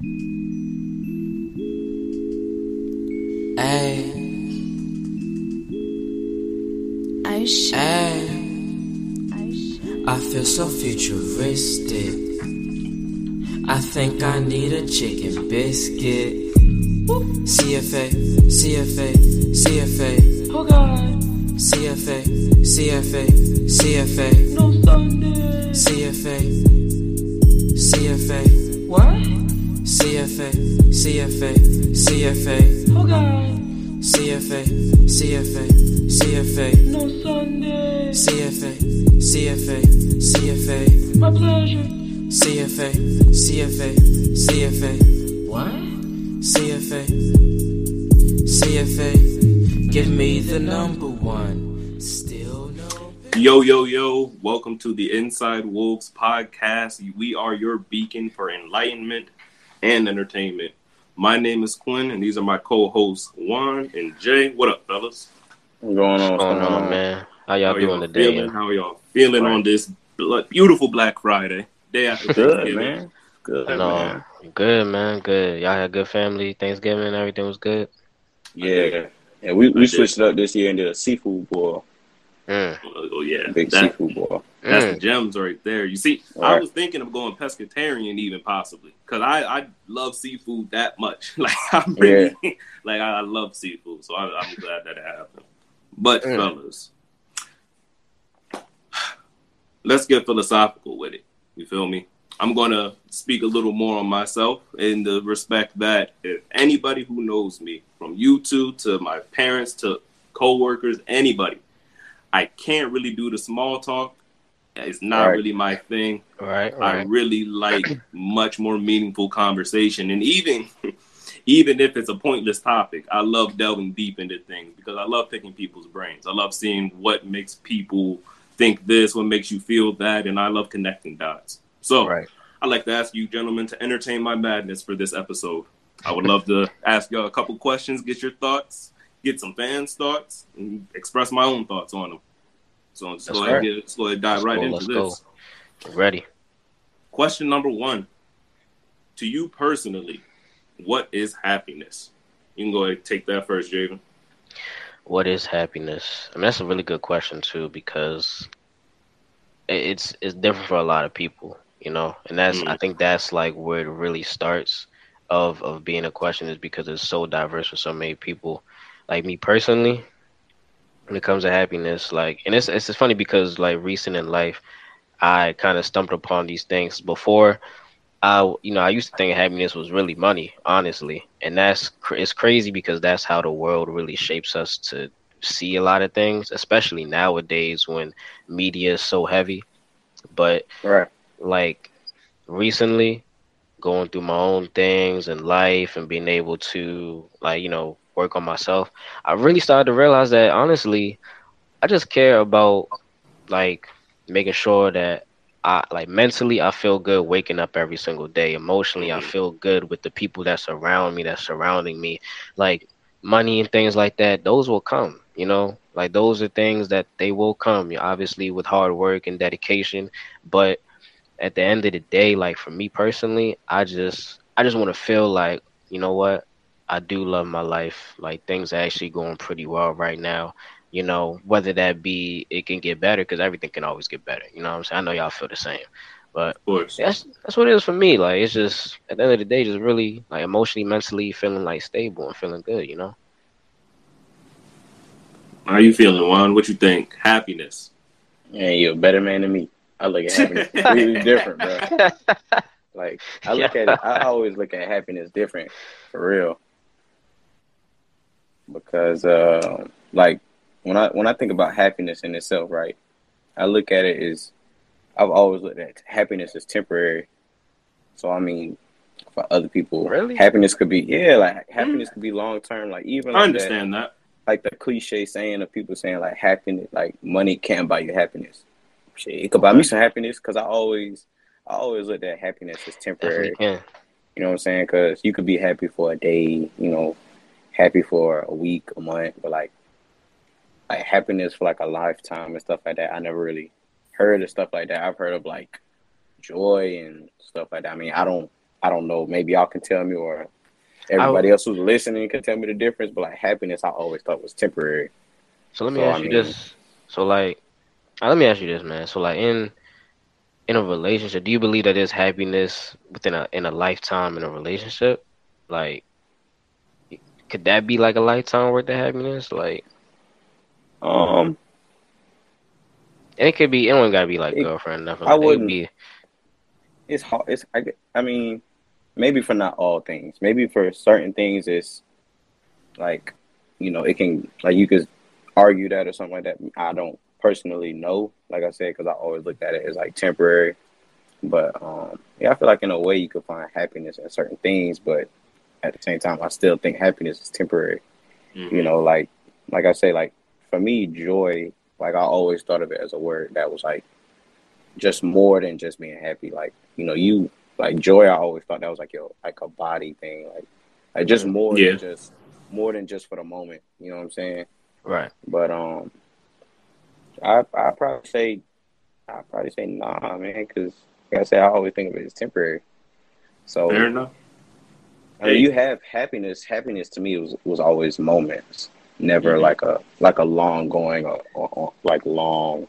Hey. Hey. I feel so futuristic. I think I need a chicken biscuit. CFA, CFA, CFA. Oh God, CFA, CFA, CFA. no Sunday. CFA, CFA, What? CFA, CFA, CFA, Oh God, CFA, CFA, CFA, no Sunday. CFA, CFA, CFA, My pleasure. CFA, CFA, CFA, What? CFA, CFA. Give me the number one. Still no. Yo, yo, yo, welcome to the Inside Wolves podcast. We are your beacon for enlightenment and entertainment. My name is Quinn, and these are my co hosts, Juan and Jay. What up, fellas? What's going on? What's going on, man? How y'all How doing today? feeling? How y'all feeling Right. on this beautiful Black Friday? Day after Good, man. Good, No, man. good, man. Good. Y'all had good family Thanksgiving. Everything was good. Yeah. Yeah, we, we switched it up this year and did a seafood boil. Mm, Oh, oh, yeah. Big That- seafood boil. That's mm. the gems right there. You see, I Right. was thinking of going pescatarian, even possibly, because I, I love seafood that much. Like I'm really, like I, I love seafood, so I, I'm glad that it happened. But Mm. fellas, let's get philosophical with it. You feel me? I'm gonna speak a little more on myself in the respect that if anybody who knows me, from you two to my parents to coworkers, anybody, I can't really do the small talk. It's not Right. really my thing. Right, I right. really like much more meaningful conversation, and even even if it's a pointless topic, I love delving deep into things because I love picking people's brains. I love seeing what makes people think this, what makes you feel that, and I love connecting dots. So Right. I'd like to ask you, gentlemen, to entertain my madness for this episode. I would love to ask y'all a couple questions, get your thoughts, get some fans' thoughts, and express my own thoughts on them. So That's go ahead, right. get, go ahead dive Let's right go, into this. go. Ready. Question number one. To you personally, what is happiness? You can go ahead and take that first, Javen. What is happiness? I mean, that's a really good question too because it's it's different for a lot of people, you know. And that's I Mm. think that's like where it really starts of of being a question is because it's so diverse for so many people. Like me personally, when it comes to happiness, like, and it's it's funny because like recent in life, I kind of stumbled upon these things before. I you know I used to think happiness was really money, honestly, and that's it's crazy because that's how the world really shapes us to see a lot of things, especially nowadays when media is so heavy. But Right. like recently going through my own things and life and being able to like you know work on myself i really started to realize that honestly i just care about like making sure that i like mentally i feel good waking up every single day emotionally i Mhm. feel good with the people that surround me that's surrounding me like money and things like that those will come you know like those are things that they will come obviously with hard work and dedication but at the end of the day, like for me personally, I just I just want to feel like, you know what? I do love my life. Like things are actually going pretty well right now. You know, whether that be it can get better because everything can always get better. You know what I'm saying? I know y'all feel the same. But that's that's what it is for me. Like it's just at the end of the day, just really like emotionally, mentally feeling like stable and feeling good, you know? How you feeling, Juan? What you think? Happiness. Yeah, you're a better man than me. I look at happiness completely different, bro. Like I look at it, I always look at happiness different, for real. Because uh, like when I when I think about happiness in itself, right? I look at it as I've always looked at happiness as temporary. So I mean, for other people, Really? happiness could be yeah, like happiness could be long term. Like even I like that, understand that. like the cliche saying of people saying like happiness, like money can't buy you happiness. Shit, it could buy me some happiness because I always, I always look at happiness as temporary. You know what I'm saying? Because you could be happy for a day, you know, happy for a week, a month, but like, like happiness for like a lifetime and stuff like that. I never really heard of stuff like that. I've heard of like joy and stuff like that. I mean, I don't, I don't know. Maybe y'all can tell me, or everybody else who's listening can tell me the difference. But like happiness, I always thought was temporary. So let me So, ask I you this. So like, uh, let me ask you this, man. So like in in a relationship, do you believe that there's happiness within a in a lifetime in a relationship? Like, could that be like a lifetime worth of happiness? Like, Um, and it could be. It don't gotta be like It- girlfriend, nothing. I Like that. It wouldn't- be. it's hard. It's I, I mean, maybe for not all things. Maybe for certain things, it's like you know, it can like you could argue that or something like that. I don't personally know, like I said, because I always looked at it as like temporary. But um, yeah, I feel like in a way you could find happiness in certain things, but at the same time, I still think happiness is temporary. Mhm. You know, like like I say, like for me, joy. Like I always thought of it as a word that was like just more than just being happy. Like you know, you like joy. I always thought that was like your like a body thing. Like like just more Yeah. than just more than just for the moment. You know what I'm saying? Right. But um, I I probably say I probably say nah, man, because like I said, I always think of it as temporary. So Fair enough. I mean, you have happiness. Happiness to me was was always moments, never Mhm. like a like a long going or, or, or like long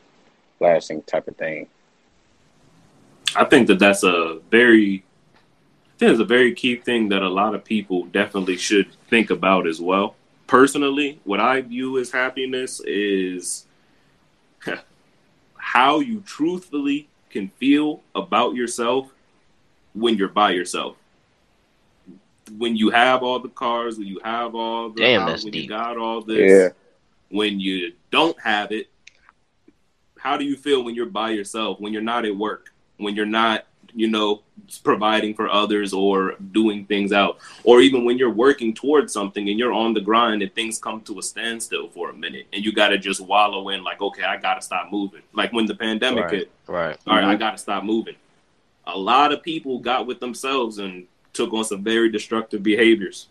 lasting type of thing. I think that that's a very, I think it's a very key thing that a lot of people definitely should think about as well. Personally, what I view as happiness is how you truthfully can feel about yourself when you're by yourself. When you have all the cars, when you have all the Damn, house, when deep. you got all this, Yeah, when you don't have it, how do you feel when you're by yourself, when you're not at work, when you're not, you know, providing for others or doing things out, or even when you're working towards something and you're on the grind and things come to a standstill for a minute and you got to just wallow in, like, okay, I got to stop moving. Like when the pandemic Right. hit, Right. all right, I Mhm. got to stop moving. A lot of people got with themselves and took on some very destructive behaviors,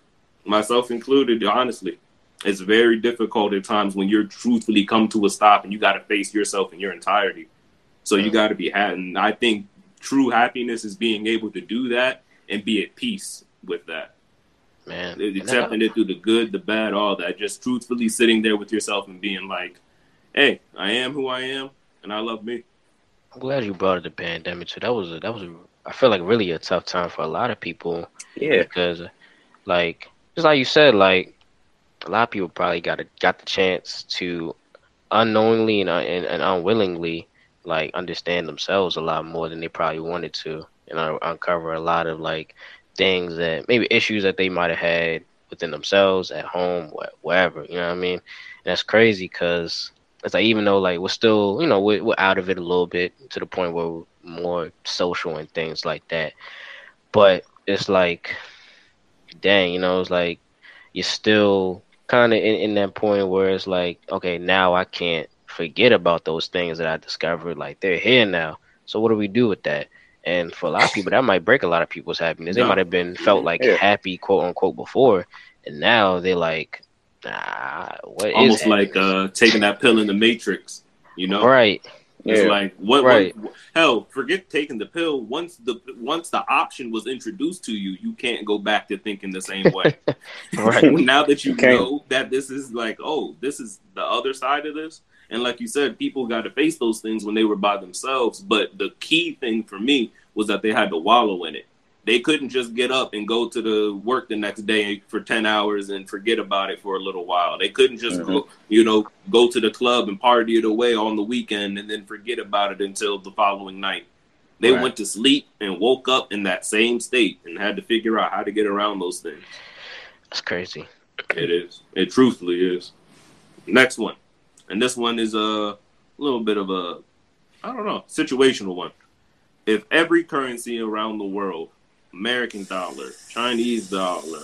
myself included, honestly. It's very difficult at times when you're truthfully come to a stop and you got to face yourself in your entirety. So you got to be happy. And I think true happiness is being able to do that and be at peace with that. Man. Accepting it through the good, the bad, all that. Just truthfully sitting there with yourself and being like, hey, I am who I am and I love me. I'm glad you brought up the pandemic too. That was a, that was a, I feel like really a tough time for a lot of people yeah, because, like, just like you said, like a lot of people probably got a, got the chance to unknowingly and, uh, and, and unwillingly like understand themselves a lot more than they probably wanted to, and uh, uncover a lot of like things that maybe issues that they might have had within themselves at home, wh- wherever. You know what I mean? And that's crazy because it's like even though like we're still, you know, we're, we're out of it a little bit to the point where we're more social and things like that, but it's like, dang, you know, it's like you're still kind of in, in that point where it's like, okay, now I can't forget about those things that I discovered. Like they're here now. So what do we do with that? And for a lot of people, that might break a lot of people's happiness. They No. might have been felt like Yeah. happy, quote unquote, before, and now they're like, nah, what is Almost like uh, taking that pill in the Matrix, you know? right, It's yeah. like what, Right. what hell, forget taking the pill. Once the once the option was introduced to you, you can't go back to thinking the same way. right, now that you can't. know that this is like, oh, this is the other side of this. And like you said, people got to face those things when they were by themselves. But the key thing for me was that they had to wallow in it. They couldn't just get up and go to the work the next day for 10 hours and forget about it for a little while. They couldn't just Mm-hmm. go, you know, go to the club and party it away on the weekend and then forget about it until the following night. They Right. went to sleep and woke up in that same state and had to figure out how to get around those things. that's crazy. It is. It truthfully is. Next one. And this one is a little bit of a, I don't know, situational one. If every currency around the world, American dollar, Chinese dollar,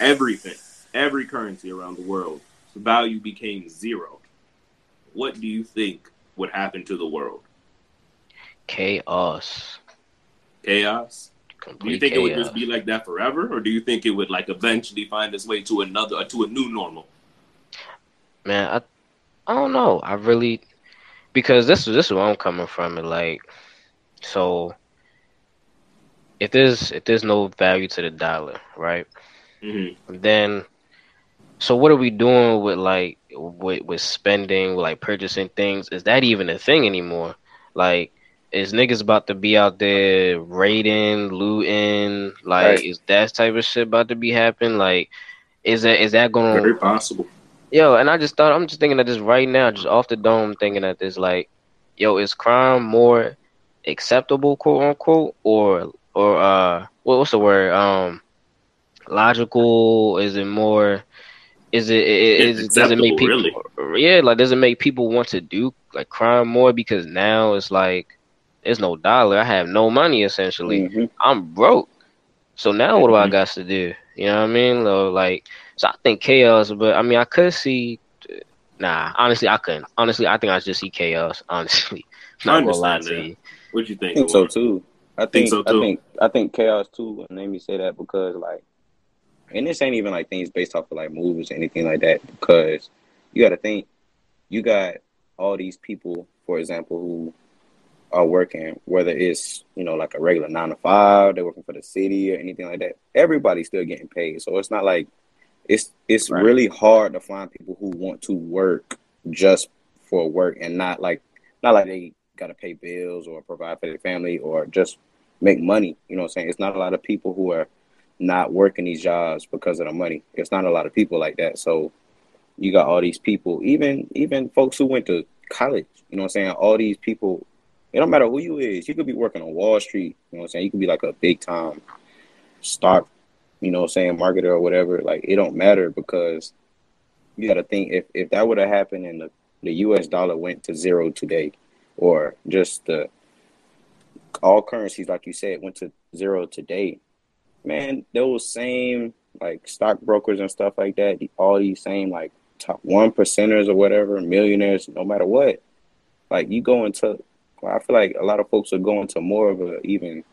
everything, every currency around the world, the value became zero, what do you think would happen to the world? Chaos. Chaos? Do you Complete think it would just be like that forever, or do you think it would like eventually find its way to another, to a new normal? man i i don't know i really because this is this is where i'm coming from like so if there's if there's no value to the dollar, right? hmm Then, so what are we doing with like with with spending, like purchasing things? Is that even a thing anymore? Like, is niggas about to be out there raiding, looting? Like, Right. is that type of shit about to be happening? Like, is that is that gonna Very possible. Yo, and I just thought I'm just thinking of this right now, just off the dome, thinking that this like, yo, is crime more acceptable, quote unquote, or or uh, what, what's the word? Um, logical? Is it more? Is it, it It's does it make acceptable, people? Yeah, like does it make people want to do like crime more because now it's like there's no dollar. I have no money essentially. Mhm. I'm broke. So now what do I Mhm. got to do? You know what I mean? Like, so I think chaos, but I mean, I could see. Nah, honestly, I couldn't. Honestly, I think I just see chaos. Honestly, I not gonna lie understand to that. you. What you think? I think so too. I Think think, so, I think I think chaos too made me say that because like and this ain't even like things based off of like movies or anything like that because you gotta think you got all these people, for example, who are working, whether it's, you know, like a regular nine to five, they're working for the city or anything like that. Everybody's still getting paid. So it's not like it's it's Right. really hard to find people who want to work just for work and not like not like they gotta pay bills or provide for their family or just make money. You know what I'm saying? It's not a lot of people who are not working these jobs because of the money. It's not a lot of people like that. So you got all these people, even even folks who went to college, you know what I'm saying? All these people, it don't matter who you is. You could be working on Wall Street, you know what I'm saying? You could be like a big time stock, you know what I'm saying, marketer or whatever. Like it don't matter because you gotta think if, if that would have happened and the, the US dollar went to zero today, or just the all currencies, like you said, went to zero today, man, those same like stockbrokers and stuff like that, all these same like top one percenters or whatever, millionaires, no matter what, like you go into, well, I feel like a lot of folks are going to more of a even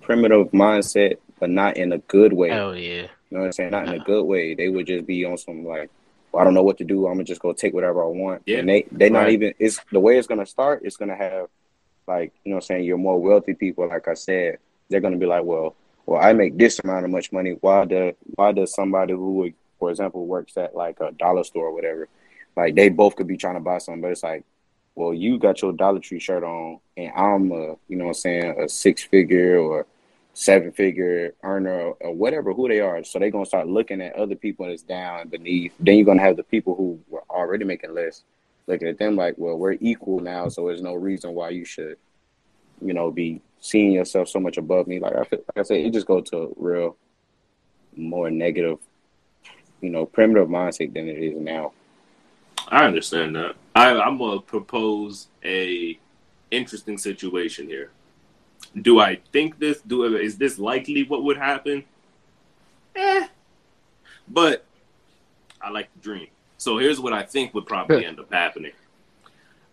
primitive mindset, but not in a good way. Hell yeah. You know what I'm saying? Not in a good way. They would just be on some like, well, I don't know what to do. I'm gonna just go take whatever I want. Yeah. And they they not even. It's the way it's gonna start. It's gonna have like you know what I'm saying. Your more wealthy people, like I said, they're gonna be like, well, well, I make this amount of much money. Why does why does somebody who, for example, works at like a dollar store or whatever, like they both could be trying to buy something, but it's like, well, you got your Dollar Tree shirt on, and I'm a you know what I'm saying a six figure or seven figure earner or whatever who they are. So they're gonna start looking at other people that's down beneath. Then you're gonna have the people who were already making less looking at them like, well, we're equal now, so there's no reason why you should, you know, be seeing yourself so much above me. Like I feel, like I said, it just goes to real more negative, you know, primitive mindset than it is now. I understand that. I, I'm gonna propose a interesting situation here. Do I think this? Do is this likely what would happen? Eh. But I like to dream. So here's what I think would probably end up happening.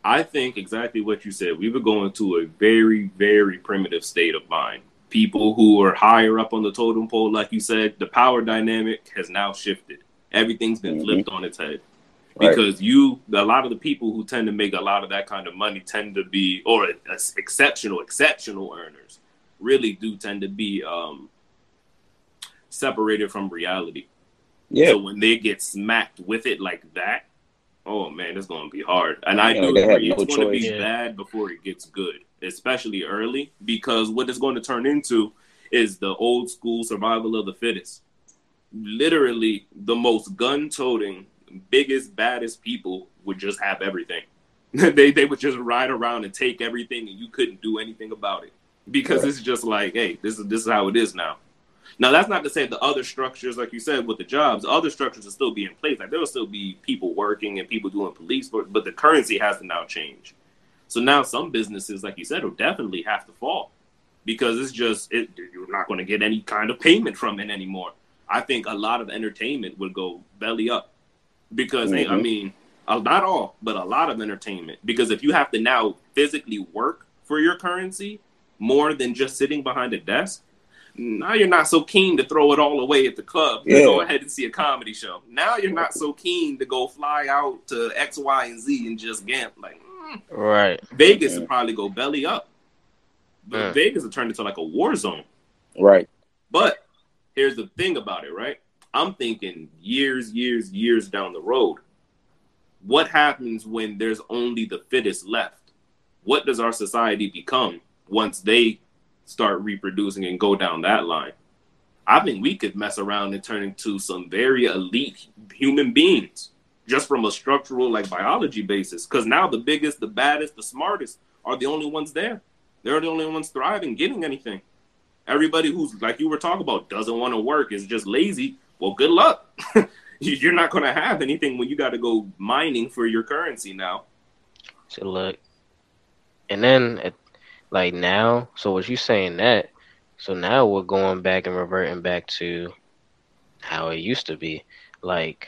I think exactly what you said. We would go into a very, very primitive state of mind. People who are higher up on the totem pole, like you said, the power dynamic has now shifted. Everything's been Mhm. flipped on its head Right. because you a lot of the people who tend to make a lot of that kind of money tend to be or uh, exceptional exceptional earners really do tend to be um separated from reality Yeah. so when they get smacked with it like that oh man it's going to be hard and i Yeah, do they have agree no it's going to be. Yeah. bad before it gets good especially early because what it's going to turn into is the old school survival of the fittest literally the most gun-toting biggest baddest people would just have everything. They they would just ride around and take everything and you couldn't do anything about it. Because Right. it's just like hey this is this is how it is now. Now that's not to say the other structures like you said with the jobs other structures will still be in place like there will still be people working and people doing police work but the currency has to now change. So now some businesses like you said will definitely have to fall because it's just it, you're not going to get any kind of payment from it anymore. I think a lot of entertainment would go belly up because hey, I mean, not all, but a lot of entertainment. Because if you have to now physically work for your currency more than just sitting behind a desk, now you're not so keen to throw it all away at the club to go ahead and see a comedy show. Now you're not so keen to go fly out to X, Y, and Z and just gamble. Like mm, Right. Vegas Yeah. would probably go belly up Mm. Vegas has turned into like a war zone. Right. But here's the thing about it, right? I'm thinking years, years, years down the road. What happens when there's only the fittest left? What does our society become once they start reproducing and go down that line? I think we could mess around and turn into some very elite human beings just from a structural like biology basis. Because now the biggest, the baddest, the smartest are the only ones there. They're the only ones thriving, getting anything. Everybody who's like you were talking about doesn't want to work is just lazy. Well, good luck. You're not going to have anything when you got to go mining for your currency now. So look, and then at, like now, so what you saying that? So now we're going back and reverting back to how it used to be, like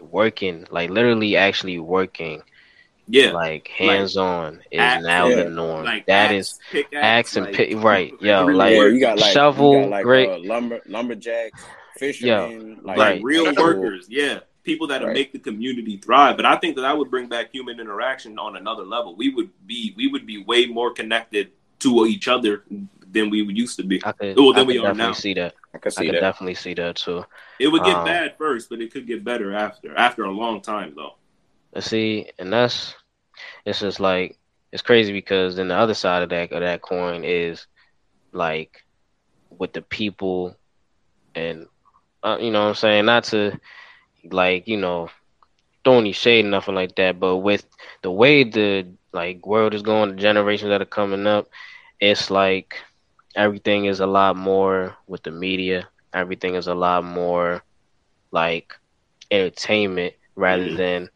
working, like literally actually working, Yeah, like hands on is axe, now yeah, the norm. like that axe, is pickaxe, axe and like, pick, right? Yo, like yeah, you got like shovel, you got like great- uh, lumber lumberjacks, fishermen, like, right. real actual- workers, yeah, people that Right. make the community thrive. But I think that that would bring back human interaction on another level. We would be we would be way more connected to each other than we used to be. I could, Well, I could we are now. see that. I can I see could that. definitely see that too. It would get Um, bad first, but it could get better after. After a long time, though. Let's see, and that's it's just like it's crazy because then the other side of that of that coin is like with the people and uh, you know what I'm saying not to like you know throw any shade nothing like that, but with the way the like world is going, the generations that are coming up, it's like everything is a lot more with the media. Everything is a lot more like entertainment rather Mhm. than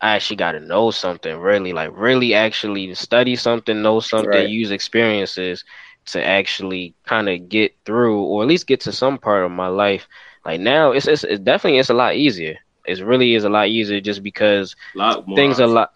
I actually got to know something really, like really actually study something, know something, Right. use experiences to actually kind of get through or at least get to some part of my life. Like now, it's it's, it's definitely it's a lot easier. It really is a lot easier just because A lot more things are a lot,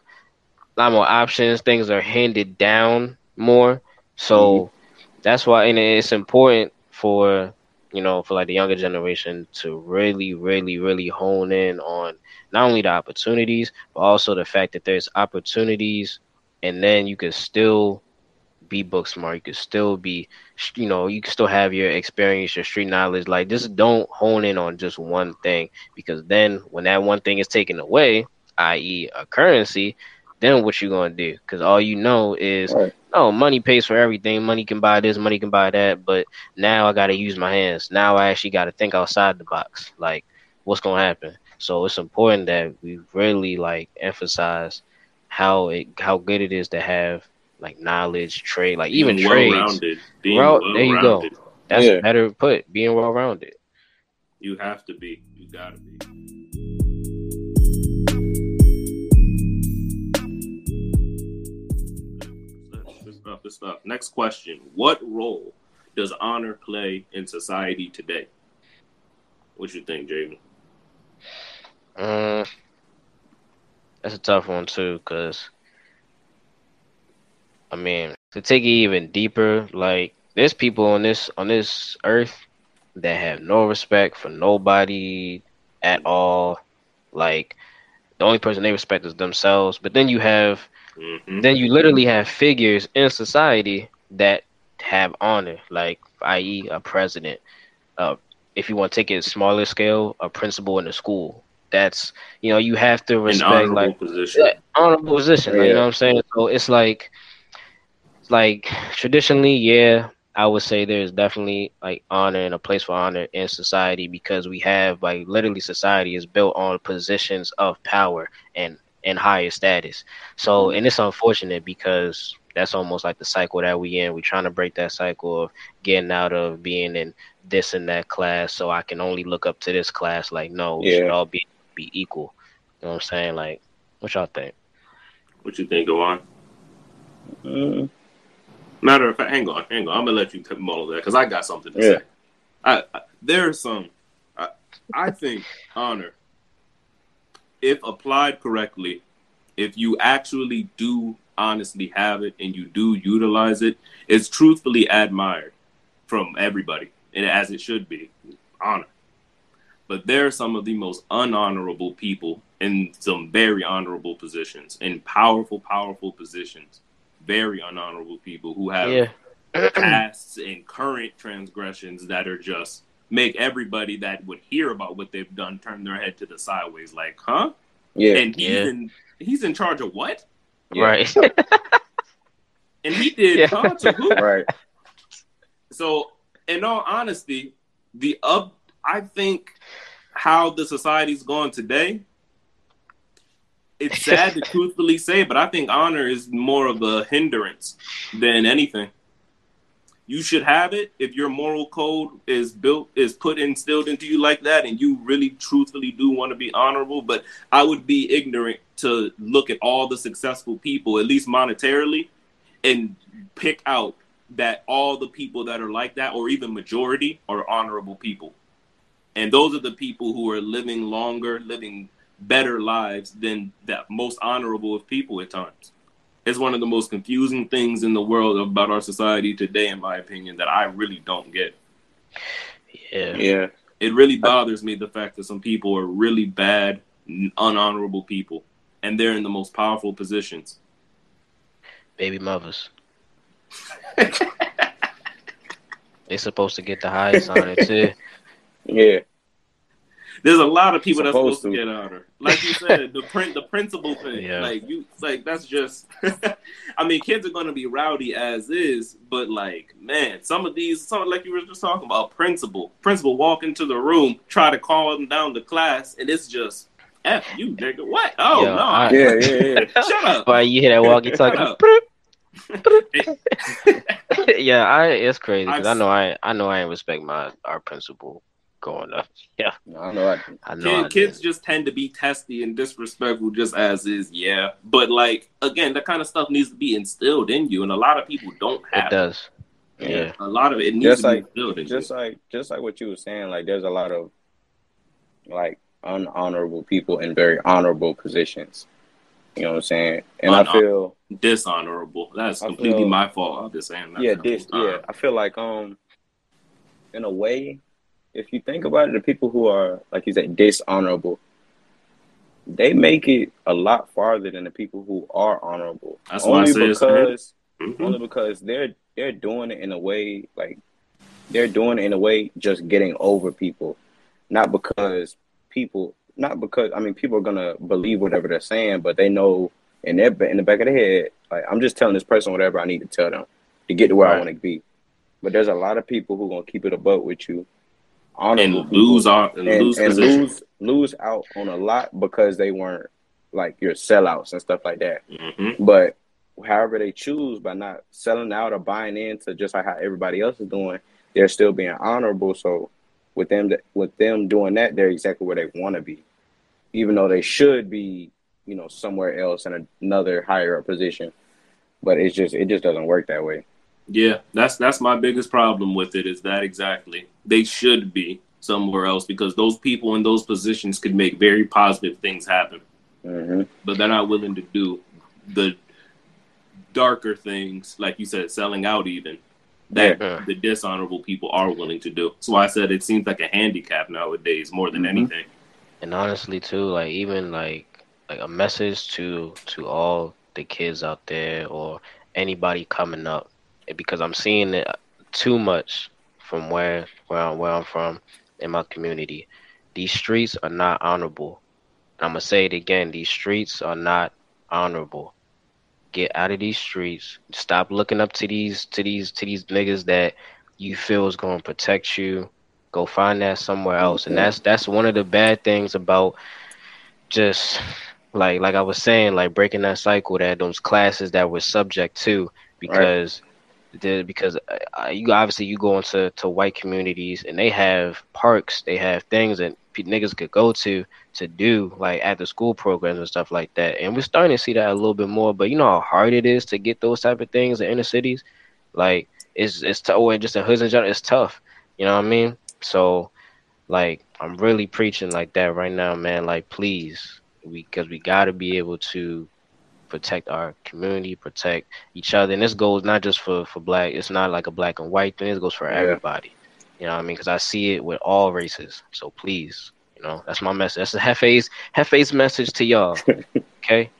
lot more options. Things are handed down more. So mm-hmm. that's why, and it's important for you know for like the younger generation to really, really, really hone in on not only the opportunities but also the fact that there's opportunities, and then you can still be book smart. You can still be, you know, you can still have your experience, your street knowledge. Like just don't hone in on just one thing because then when that one thing is taken away, i.e., a currency, then what you gonna do? Because all you know is, Right. oh, money pays for everything. Money can buy this, money can buy that. But now I gotta use my hands. Now I actually gotta think outside the box. Like, what's gonna happen? So it's important that we really like emphasize how it how good it is to have like knowledge, trade, like even Being trades. well-rounded. Being well-rounded. there you go. That's Yeah. better put. Being well rounded. You have to be. You gotta be. Good stuff. Good stuff. Next question: What role does honor play in society today? What you think, Jaden? Uh, that's a tough one too, cause I mean, to take it even deeper, like there's people on this on this earth that have no respect for nobody at all. Like the only person they respect is themselves. But then you have Mm-hmm. then you literally have figures in society that have honor, like i.e. a president. Uh, if you want to take it smaller scale, a principal in a school. That's you know you have to An respect honorable like position. yeah, honorable position. like, you know what I'm saying? So it's like, like traditionally, yeah, I would say there's definitely like honor and a place for honor in society because we have like literally society is built on positions of power and and higher status. So and it's unfortunate because that's almost like the cycle that we in. We're trying to break that cycle of getting out of being in this and that class so I can only look up to this class. Like no, we should all be be equal. You know what I'm saying? Like what y'all think? What you think, Go Mm, Matter of fact, hang on, hang on. I'm gonna let you mull that because I got something to Yeah. say. I, I there's some. I, I think honor, if applied correctly, if you actually do honestly have it and you do utilize it, it's truthfully admired from everybody, and as it should be, honor. But there are some of the most unhonorable people in some very honorable positions, in powerful, powerful positions. Very unhonorable people who have Yeah. past and current transgressions that are just make everybody that would hear about what they've done turn their head to the sideways, like, huh? Yeah, And he's Yeah. in he's in charge of what? yeah. Right. And he did Yeah. huh to who? right. So, in all honesty, the up, I think how the society's going today, it's sad to truthfully say, but I think honor is more of a hindrance than anything. You should have it if your moral code is built, is put instilled into you like that, and you really truthfully do want to be honorable. But I would be ignorant to look at all the successful people, at least monetarily, and pick out that all the people that are like that, or even majority, are honorable people. And those are the people who are living longer, living better lives than that most honorable of people at times. It's one of the most confusing things in the world about our society today, in my opinion, that I really don't get. yeah. Yeah, It really bothers me the fact that some people are really bad, n- unhonorable people, and they're in the most powerful positions. Baby mothers. they're supposed to get the highest honor too. yeah, There's a lot of people that's Supposed supposed to to. get honor. Like you said, the print, the principal thing. Yeah. Like you, like that's just. I mean, kids are gonna be rowdy as is, but like, man, some of these, some like you were just talking about, principal, principal walk into the room, try to call them down to class, and it's just f you, nigga. What? Oh Yeah, no! I- yeah, yeah, yeah. Shut up. Why you hear that walkie talkie? Shut yeah, I it's crazy because I know I I know I ain't respect my our principal growing up. Yeah, No, I know. I, I know. I Kid, kids just tend to be testy and disrespectful just as is, yeah. But like again, that kind of stuff needs to be instilled in you, and a lot of people don't have it does. Yeah. Yeah. A lot of it needs Just to be like- instilled in just you. like just like what you were saying, like there's a lot of like unhonorable people in very honorable positions. You know what I'm saying? And I feel dishonorable. That's completely feel- my fault. I'm just saying that. yeah, this yeah. I feel like um in a way, if you think about it, the people who are like you said dishonorable, they make it a lot farther than the people who are honorable. That's why I only because Mhm. only because they're they're doing it in a way like they're doing it in a way just getting over people, not because people not because I mean people are gonna believe whatever they're saying, but they know in their in the back of their head like I'm just telling this person whatever I need to tell them to get to where I want to be. But there's a lot of people who gonna keep it above with you, honorable and lose on and, and, lose and lose lose out on a lot because they weren't like your sellouts and stuff like that. hmm But however they choose by not selling out or buying into just like how everybody else is doing, they're still being honorable. So with them with them doing that, they're exactly where they want to be, even though they should be, you know, somewhere else in another higher up position. But it's just it just doesn't work that way. Yeah, that's that's my biggest problem with it. Is that exactly they should be somewhere else because those people in those positions could make very positive things happen, hmm but they're not willing to do the darker things, like you said, selling out even. That Yeah. the dishonorable people are willing to do. So I said it seems like a handicap nowadays more than Mhm. anything. And honestly too, like even like like a message to to all the kids out there or anybody coming up, because I'm seeing it too much from where where I'm, where I'm from in my community. These streets are not honorable. I'm gonna say it again. These streets are not honorable. Get out of these streets. Stop looking up to these to these to these niggas that you feel is gonna protect you go find that somewhere else and that's that's one of the bad things about just like like i was saying like breaking that cycle that those classes that we're subject to because the because uh, you obviously you go into to white communities and they have parks they have things that p- niggas could go to to do like after school programs and stuff like that. And we're starting to see that a little bit more but you know how hard it is to get those type of things in inner cities? Like it's it's tough or just in hoods in general it's tough. You know what i mean? So, like, I'm really preaching like that right now, man. Like, please, because we got to be able to protect our community, protect each other, and this goes not just for for black. It's not like a black and white thing. This goes for Yeah. everybody. You know what I mean? Because I see it with all races. So please, you know, that's my message. That's the Jefe's Jefe's message to y'all. Okay.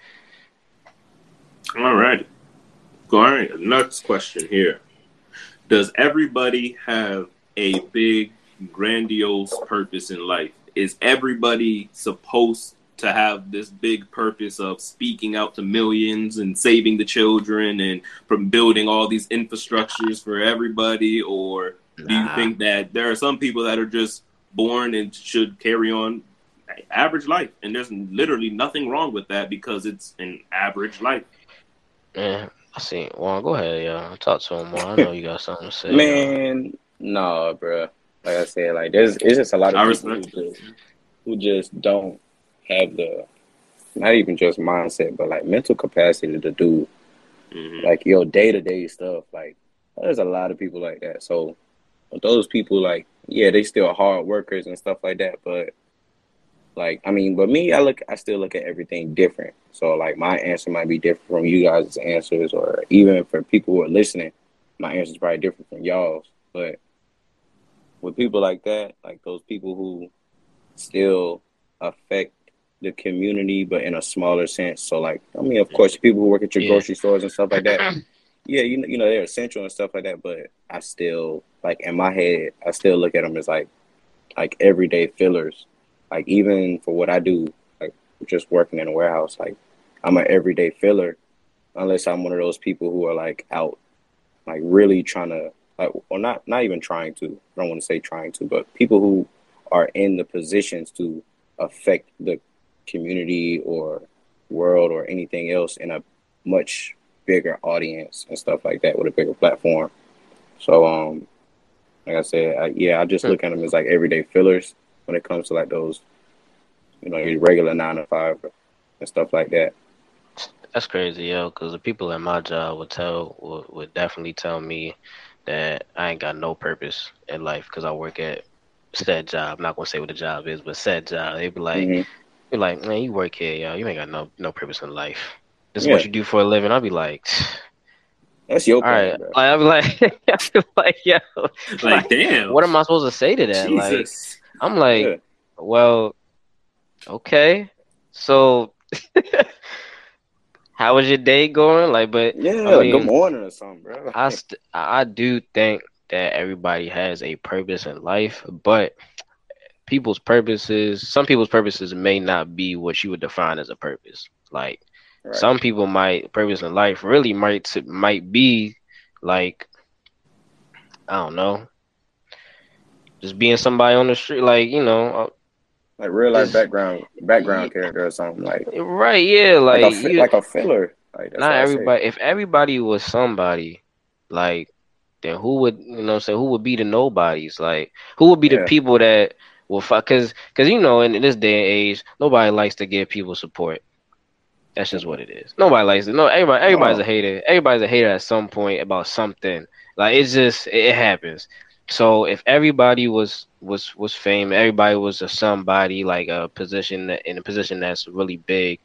All right. All right. Next question here. does everybody have a big, grandiose purpose in life? Is everybody supposed to have this big purpose of speaking out to millions and saving the children and from building all these infrastructures for everybody? Or do you Nah. think that there are some people that are just born and should carry on average life? And there's literally nothing wrong with that because it's an average life. Yeah, I see. Well, go ahead, yeah. Talk to him more. I know you got something to say. Man, no, bruh. Like I said, like there's it's just a lot I of people who just, who just don't have the not even just mindset, but like mental capacity to do Mhm. like your day to day stuff. Like there's a lot of people like that. So those people, like yeah, they still hard workers and stuff like that. But like I mean, but me, I look, I still look at everything different. So like my answer might be different from you guys' answers, or even for people who are listening, my answer is probably different from y'all's. But with people like that, like those people who still affect the community, but in a smaller sense. So like, I mean, of course, people who work at your Yeah. grocery stores and stuff like that. Yeah, you know, you know, they're essential and stuff like that. But I still like in my head, I still look at them as like, like everyday fillers. Like even for what I do, like just working in a warehouse, like I'm an everyday filler, unless I'm one of those people who are like out, like really trying to, like, or not, not even trying to. I don't want to say trying to, but people who are in the positions to affect the community or world or anything else in a much bigger audience and stuff like that with a bigger platform. So, um, like I said, I, yeah, I just look at them as like everyday fillers when it comes to like those, you know, your regular nine to five and stuff like that. That's crazy, yo. Because the people at my job would tell, would, would definitely tell me that I ain't got no purpose in life because I work at said job. I'm not gonna say what the job is, but said job. They'd be like, Mhm. Be like, man, you work here, yo. You ain't got no no purpose in life. This is Yeah. what you do for a living. I'll be like, That's your all right. plan. Like, I'll be like, I'll be like, yo, Like, damn. what am I supposed to say to that? Like, I'm like, Yeah. well, okay. So, how was your day going? Like, but Yeah, I mean, good morning or something, bro. I st- I do think that everybody has a purpose in life, but people's purposes, some people's purposes may not be what you would define as a purpose. Like Right. some people might purpose in life really might might be like I don't know, just being somebody on the street, like you know, like real life background background character or something like uh, right? Yeah, like, like, a, you, like a filler. Like not what I say. everybody. If everybody was somebody, like, then who would you know? Say who would be the nobodies? Like, who would be the people that will fuck? Because because you know, in this day and age, nobody likes to give people support. That's just what it is. Nobody likes it. No, everybody everybody's No. a hater. Everybody's a hater at some point about something. Like it's just it, it happens. So if everybody was was was famous, everybody was a somebody like a position that in a position that's really big.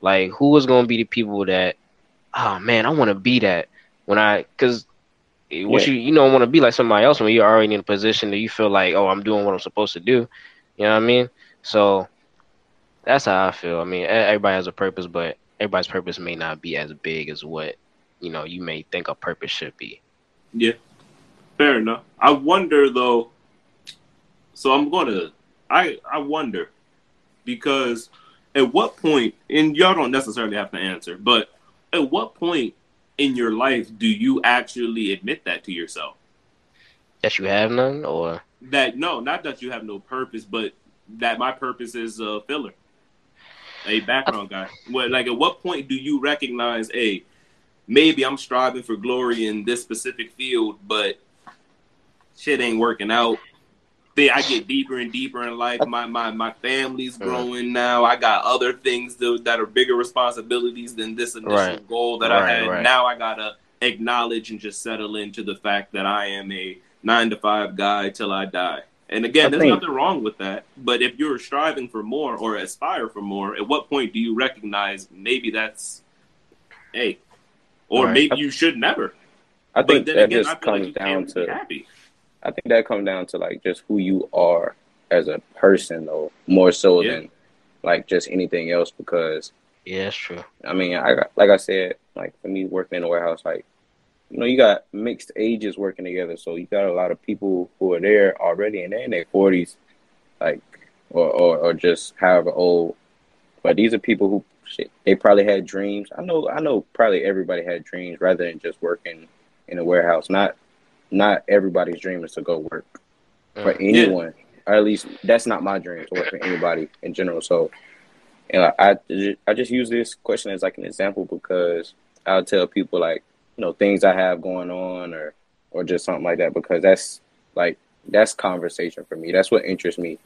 Like who was gonna be the people that? Oh man, I want to be that when I because what Yeah. you you don't want to be like somebody else when you're already in a position that you feel like oh I'm doing what I'm supposed to do. You know what I mean? So that's how I feel. I mean, everybody has a purpose, but everybody's purpose may not be as big as what you know you may think a purpose should be. Yeah, fair enough. I wonder though. So I'm gonna. I I wonder because at what point, and y'all don't necessarily have to answer, but at what point in your life do you actually admit that to yourself? That you have none, or That no, not that you have no purpose, but that my purpose is a filler, a background guy. What like at what point do you recognize, hey, maybe I'm striving for glory in this specific field, but shit ain't working out. Then I get deeper and deeper in life. My my my family's growing now. I got other things that, that are bigger responsibilities than this initial Right. goal that I had. right. Now I gotta acknowledge and just settle into the fact that I am a nine to five guy till I die. And again, I there's think- nothing wrong with that. But if you're striving for more or aspire for more, at what point do you recognize maybe that's, hey, or Right. maybe you should never? I think but then that again, I just like comes you down to happy. I think that comes down to like just who you are as a person though, more so Yeah. than like just anything else because yeah, that's true. I mean, I like I said, like for me working in the warehouse, like you know, you got mixed ages working together. So you got a lot of people who are there already and they're in their forties, like, or, or or just however old. But these are people who shit, they probably had dreams. I know, I know, probably everybody had dreams rather than just working in a warehouse. Not not everybody's dream is to go work for Mm. anyone. Or at least that's not my dream to work for anybody in general. So, and I, I I just use this question as like an example because I'll tell people like you know things I have going on or or just something like that because that's like that's conversation for me. That's what interests me.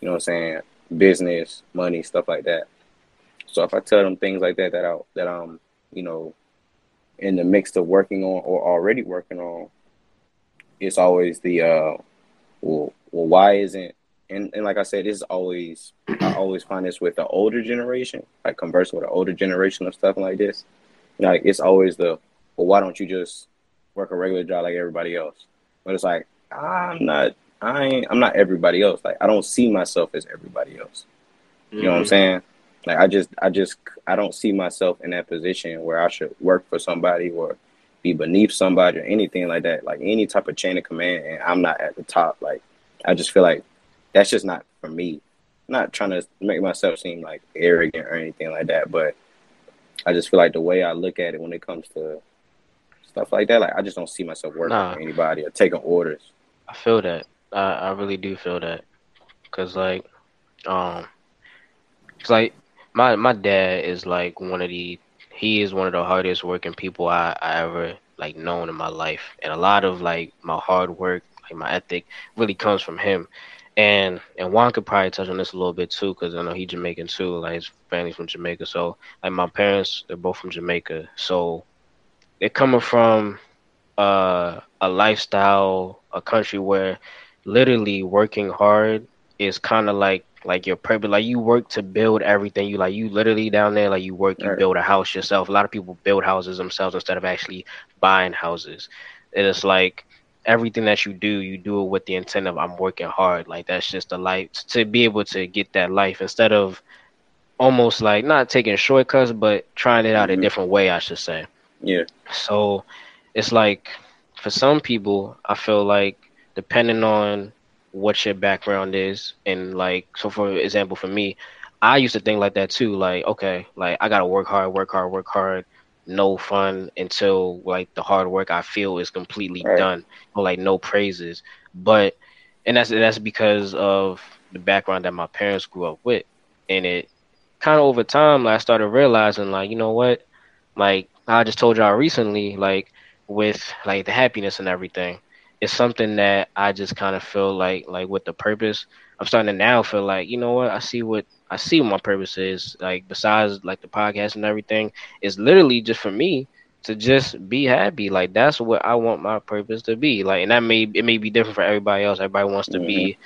You know what I'm saying? Business, money, stuff like that. So if I tell them things like that that I that I'm you know in the mix of working on or already working on, it's always the uh well, well why isn't and, and like I said, this is always I always find this with the older generation, like conversing with the older generation of stuff like this. Like it's always the well, why don't you just work a regular job like everybody else? But it's like I'm not I ain't I'm not everybody else. Like I don't see myself as everybody else. You know what I'm saying? Like I just I just I don't see myself in that position where I should work for somebody or be beneath somebody or anything like that. Like any type of chain of command and I'm not at the top. Like I just feel like that's just not for me. I'm not trying to make myself seem like arrogant or anything like that, but I just feel like the way I look at it when it comes to stuff like that, like I just don't see myself working Nah. for anybody or taking orders. I feel that. I, I really do feel that. Cause like, um, cause like my my dad is like one of the he is one of the hardest working people I, I ever like known in my life, and a lot of like my hard work, like my ethic, really comes from him. And and Juan could probably touch on this a little bit too, cause I know he Jamaican too. Like his family's from Jamaica, so like my parents, they're both from Jamaica, so they're coming from uh, a lifestyle, a country where literally working hard is kind of like like your purpose. Like you work to build everything. You like you literally down there, like you work, you Right. build a house yourself. A lot of people build houses themselves instead of actually buying houses. It's like everything that you do, you do it with the intent of I'm working hard. Like that's just the life to be able to get that life instead of almost like not taking shortcuts, but trying it out a Mhm. different way, I should say. Yeah. So it's like for some people, I feel like depending on what your background is, and like so for example, for me, I used to think like that too. Like okay, like I gotta work hard, work hard, work hard. No fun until like the hard work I feel is completely Right. done, or like no praises. But and that's that's because of the background that my parents grew up with, and it kind of over time, like, I started realizing like you know what, like I just told y'all recently, like with like the happiness and everything, it's something that I just kind of feel like like with the purpose. I'm starting to now feel like you know what I see what I see what my purpose is. Like besides like the podcast and everything, it's literally just for me to just be happy. Like that's what I want my purpose to be. Like and that may it may be different for everybody else. Everybody wants to be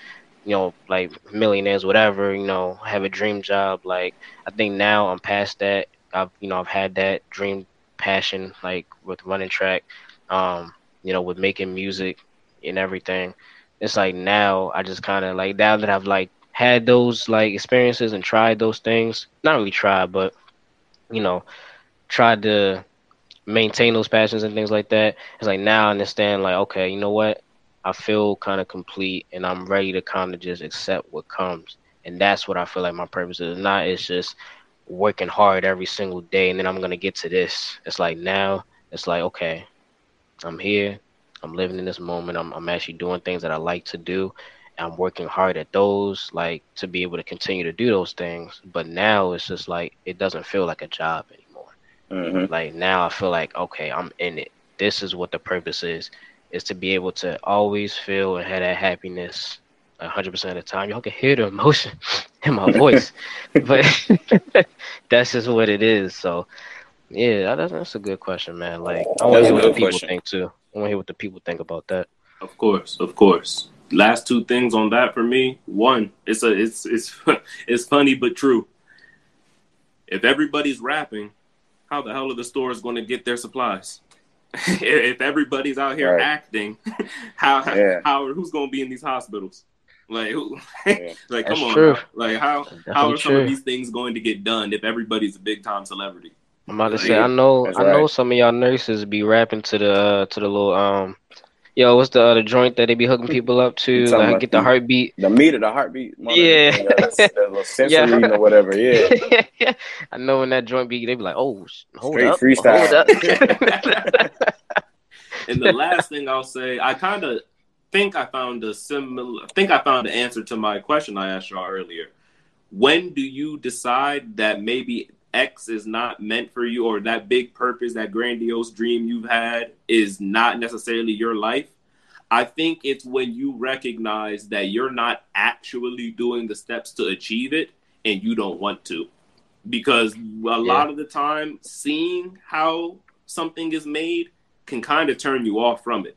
you know, like millionaires, whatever, you know, have a dream job. Like I think now I'm past that. I've you know, I've had that dream passion like with running track, um, you know, with making music and everything. It's like now I just kinda like now that I've like had those like experiences and tried those things. Not really tried, but you know, tried to maintain those passions and things like that. It's like now I understand like, okay, you know what? I feel kind of complete and I'm ready to kind of just accept what comes. And that's what I feel like my purpose is. Not it's just working hard every single day and then I'm gonna get to this. It's like now it's like, okay, I'm here, I'm living in this moment, I'm I'm actually doing things that I like to do. I'm working hard at those, like to be able to continue to do those things. But now it's just like it doesn't feel like a job anymore. hmm Like now I feel like okay, I'm in it. This is what the purpose is, is to be able to always feel and have that happiness 100% of the time. Y'all can hear the emotion in my voice, but that's just what it is. So yeah, that's, that's a good question, man. Like I want to hear what people question. think too. I want to hear what the people think about that. Of course, of course. Last two things on that for me. One, it's a it's it's it's funny but true. If everybody's rapping, how the hell are the stores going to get their supplies? if everybody's out here Right. acting, how Yeah. how who's going to be in these hospitals? Like who? Yeah. like That's come on, true. like how how Definitely are some of these things going to get done if everybody's a big time celebrity? I'm about to say, I know, That's I know some of y'all nurses be rapping to the uh, to the little um, yo, what's the other joint that they be hooking people up to, like get the the- heartbeat. The meter, the heartbeat. monitor Yeah. thing, That's, that's a little sensor Yeah. or whatever. Yeah. I know when that joint be, they be like, oh, hold Straight up, freestyle. hold up. And the last thing I'll say, I kind of think I found a similar. I think I found the answer to my question I asked y'all earlier. When do you decide that maybe X is not meant for you, or that big purpose, that grandiose dream you've had, is not necessarily your life? I think it's when you recognize that you're not actually doing the steps to achieve it, and you don't want to, because a lot of the time, seeing how something is made can kind of turn you off from it.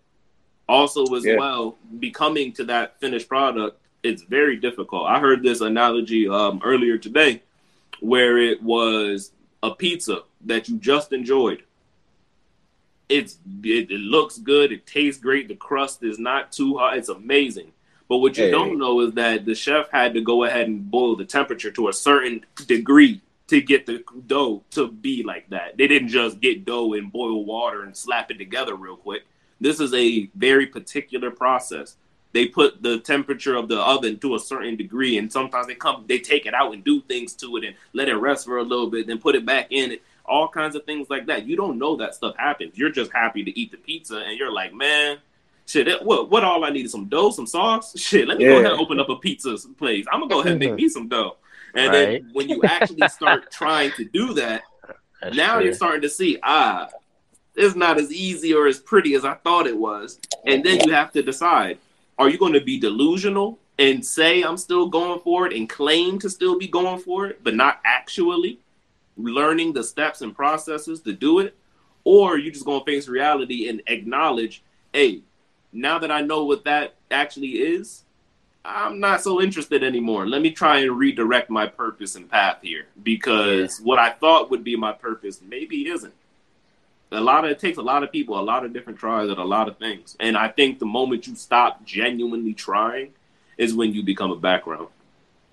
Also, as Yeah. well, becoming to that finished product, it's very difficult. I heard this analogy um, earlier today where it was a pizza that you just enjoyed. It's it, it looks good, it tastes great, the crust is not too hot, it's amazing. But what you Hey. don't know is that the chef had to go ahead and boil the temperature to a certain degree to get the dough to be like that. They didn't just get dough and boil water and slap it together real quick. This is a very particular process. They put the temperature of the oven to a certain degree, and sometimes they come, they take it out and do things to it and let it rest for a little bit, then put it back in. It all kinds of things like that. You don't know that stuff happens. You're just happy to eat the pizza, and you're like, man, shit. It, what? What all I need is some dough, some sauce. Shit. Let me go ahead and open up a pizza place. I'm gonna go ahead and make me some dough. And Right. then when you actually start trying to do that, That's now true. you're starting to see ah it's not as easy or as pretty as i thought it was and then you have to decide are you going to be delusional and say i'm still going for it and claim to still be going for it but not actually learning the steps and processes to do it? Or you just going to face reality and acknowledge hey now that i know what that actually is i'm not so interested anymore. Let me try and redirect my purpose and path here because what i thought would be my purpose maybe isn't a lot of it takes a lot of people a lot of different tries at a lot of things and i think the moment you stop genuinely trying is when you become a background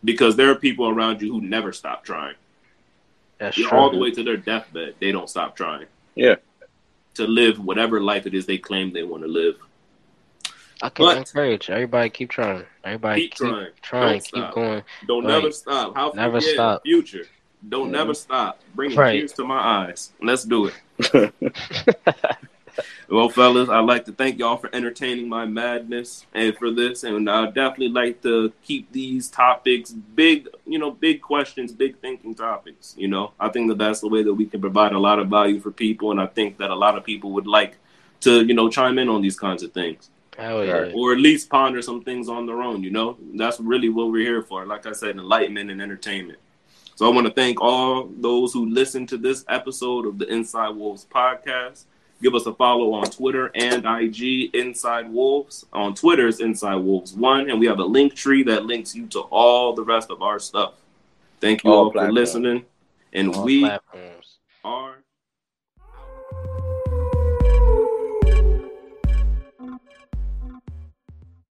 because there are people around you who never stop trying That's you know, true. all the way to their deathbed they don't stop trying Yeah. to live whatever life it is they claim they want to live I can But- encourage everybody. Keep trying. Everybody Keep keep, trying. trying. Keep stop. going. don't Right. never stop how Never stop. future don't never stop bringing Right. tears to my eyes let's do it Well, fellas, I'd like to thank y'all for entertaining my madness and for this. And I'd definitely like to keep these topics big, you know, big questions, big thinking topics. You know, I think that that's the way that we can provide a lot of value for people. And I think that a lot of people would like to, you know, chime in on these kinds of things Hell yeah. Or at least ponder some things on their own. You know, that's really what we're here for. Like I said, enlightenment and entertainment. So I want to thank all those who listened to this episode of the Inside Wolves podcast. Give us a follow on Twitter and IG, Inside Wolves. On Twitter, it's Inside Wolves One, and we have a link tree that links you to all the rest of our stuff. Thank you All all, for listening, and All we platforms.